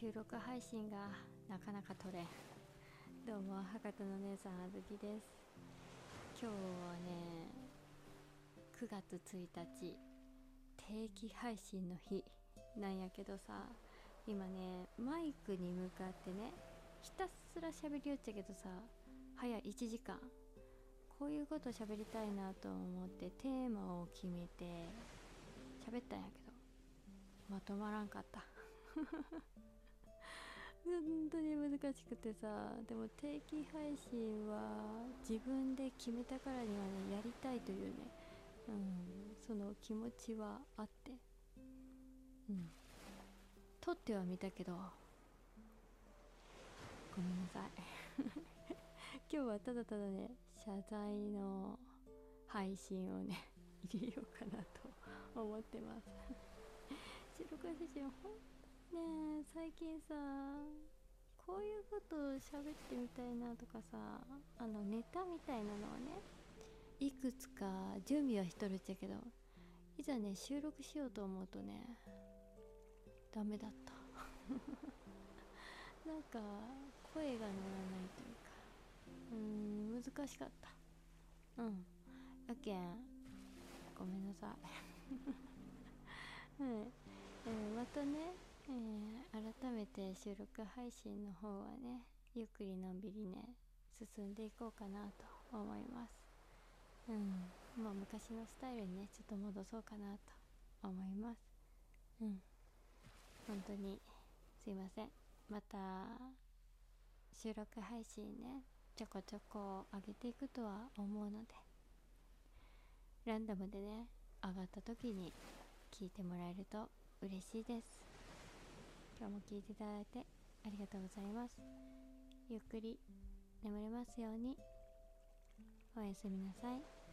収録配信がなかなか撮れん。どうも博多の姉さんあずきです。今日はね9月1日定期配信の日なんやけどさ今ねマイクに向かってねひたすら喋りよっちゃけどさ早1時間。こういうこと喋りたいなと思ってテーマを決めて喋ったんやけどまとまらんかった。本当に難しくてさでも定期配信は自分で決めたからにはねやりたいというね、うん、その気持ちはあって。うん。撮ってはみたけどごめんなさい。今日はただただね謝罪の配信をね 入れようかなと思ってます。収録配信ほんね最近さこういうことを喋ってみたいなとかさあのネタみたいなのはねいくつか準備はしとるっちゃけどいざね収録しようと思うとねダメだった。なんか声が乗らないというかうん難しかった。うん。やけんごめんなさい。は い、えー、またねえー、改めて収録配信の方はねゆっくりのんびりね進んでいこうかなと思います。うん。まあ昔のスタイルにねちょっと戻そうかなと思います。うん。本当にすいません。また収録配信ねちょこちょこ上げていくとは思うのでランダムでね上がった時に聞いてもらえると嬉しいです。今日も聞いていただいてありがとうございます。ゆっくり眠れますように。おやすみなさい。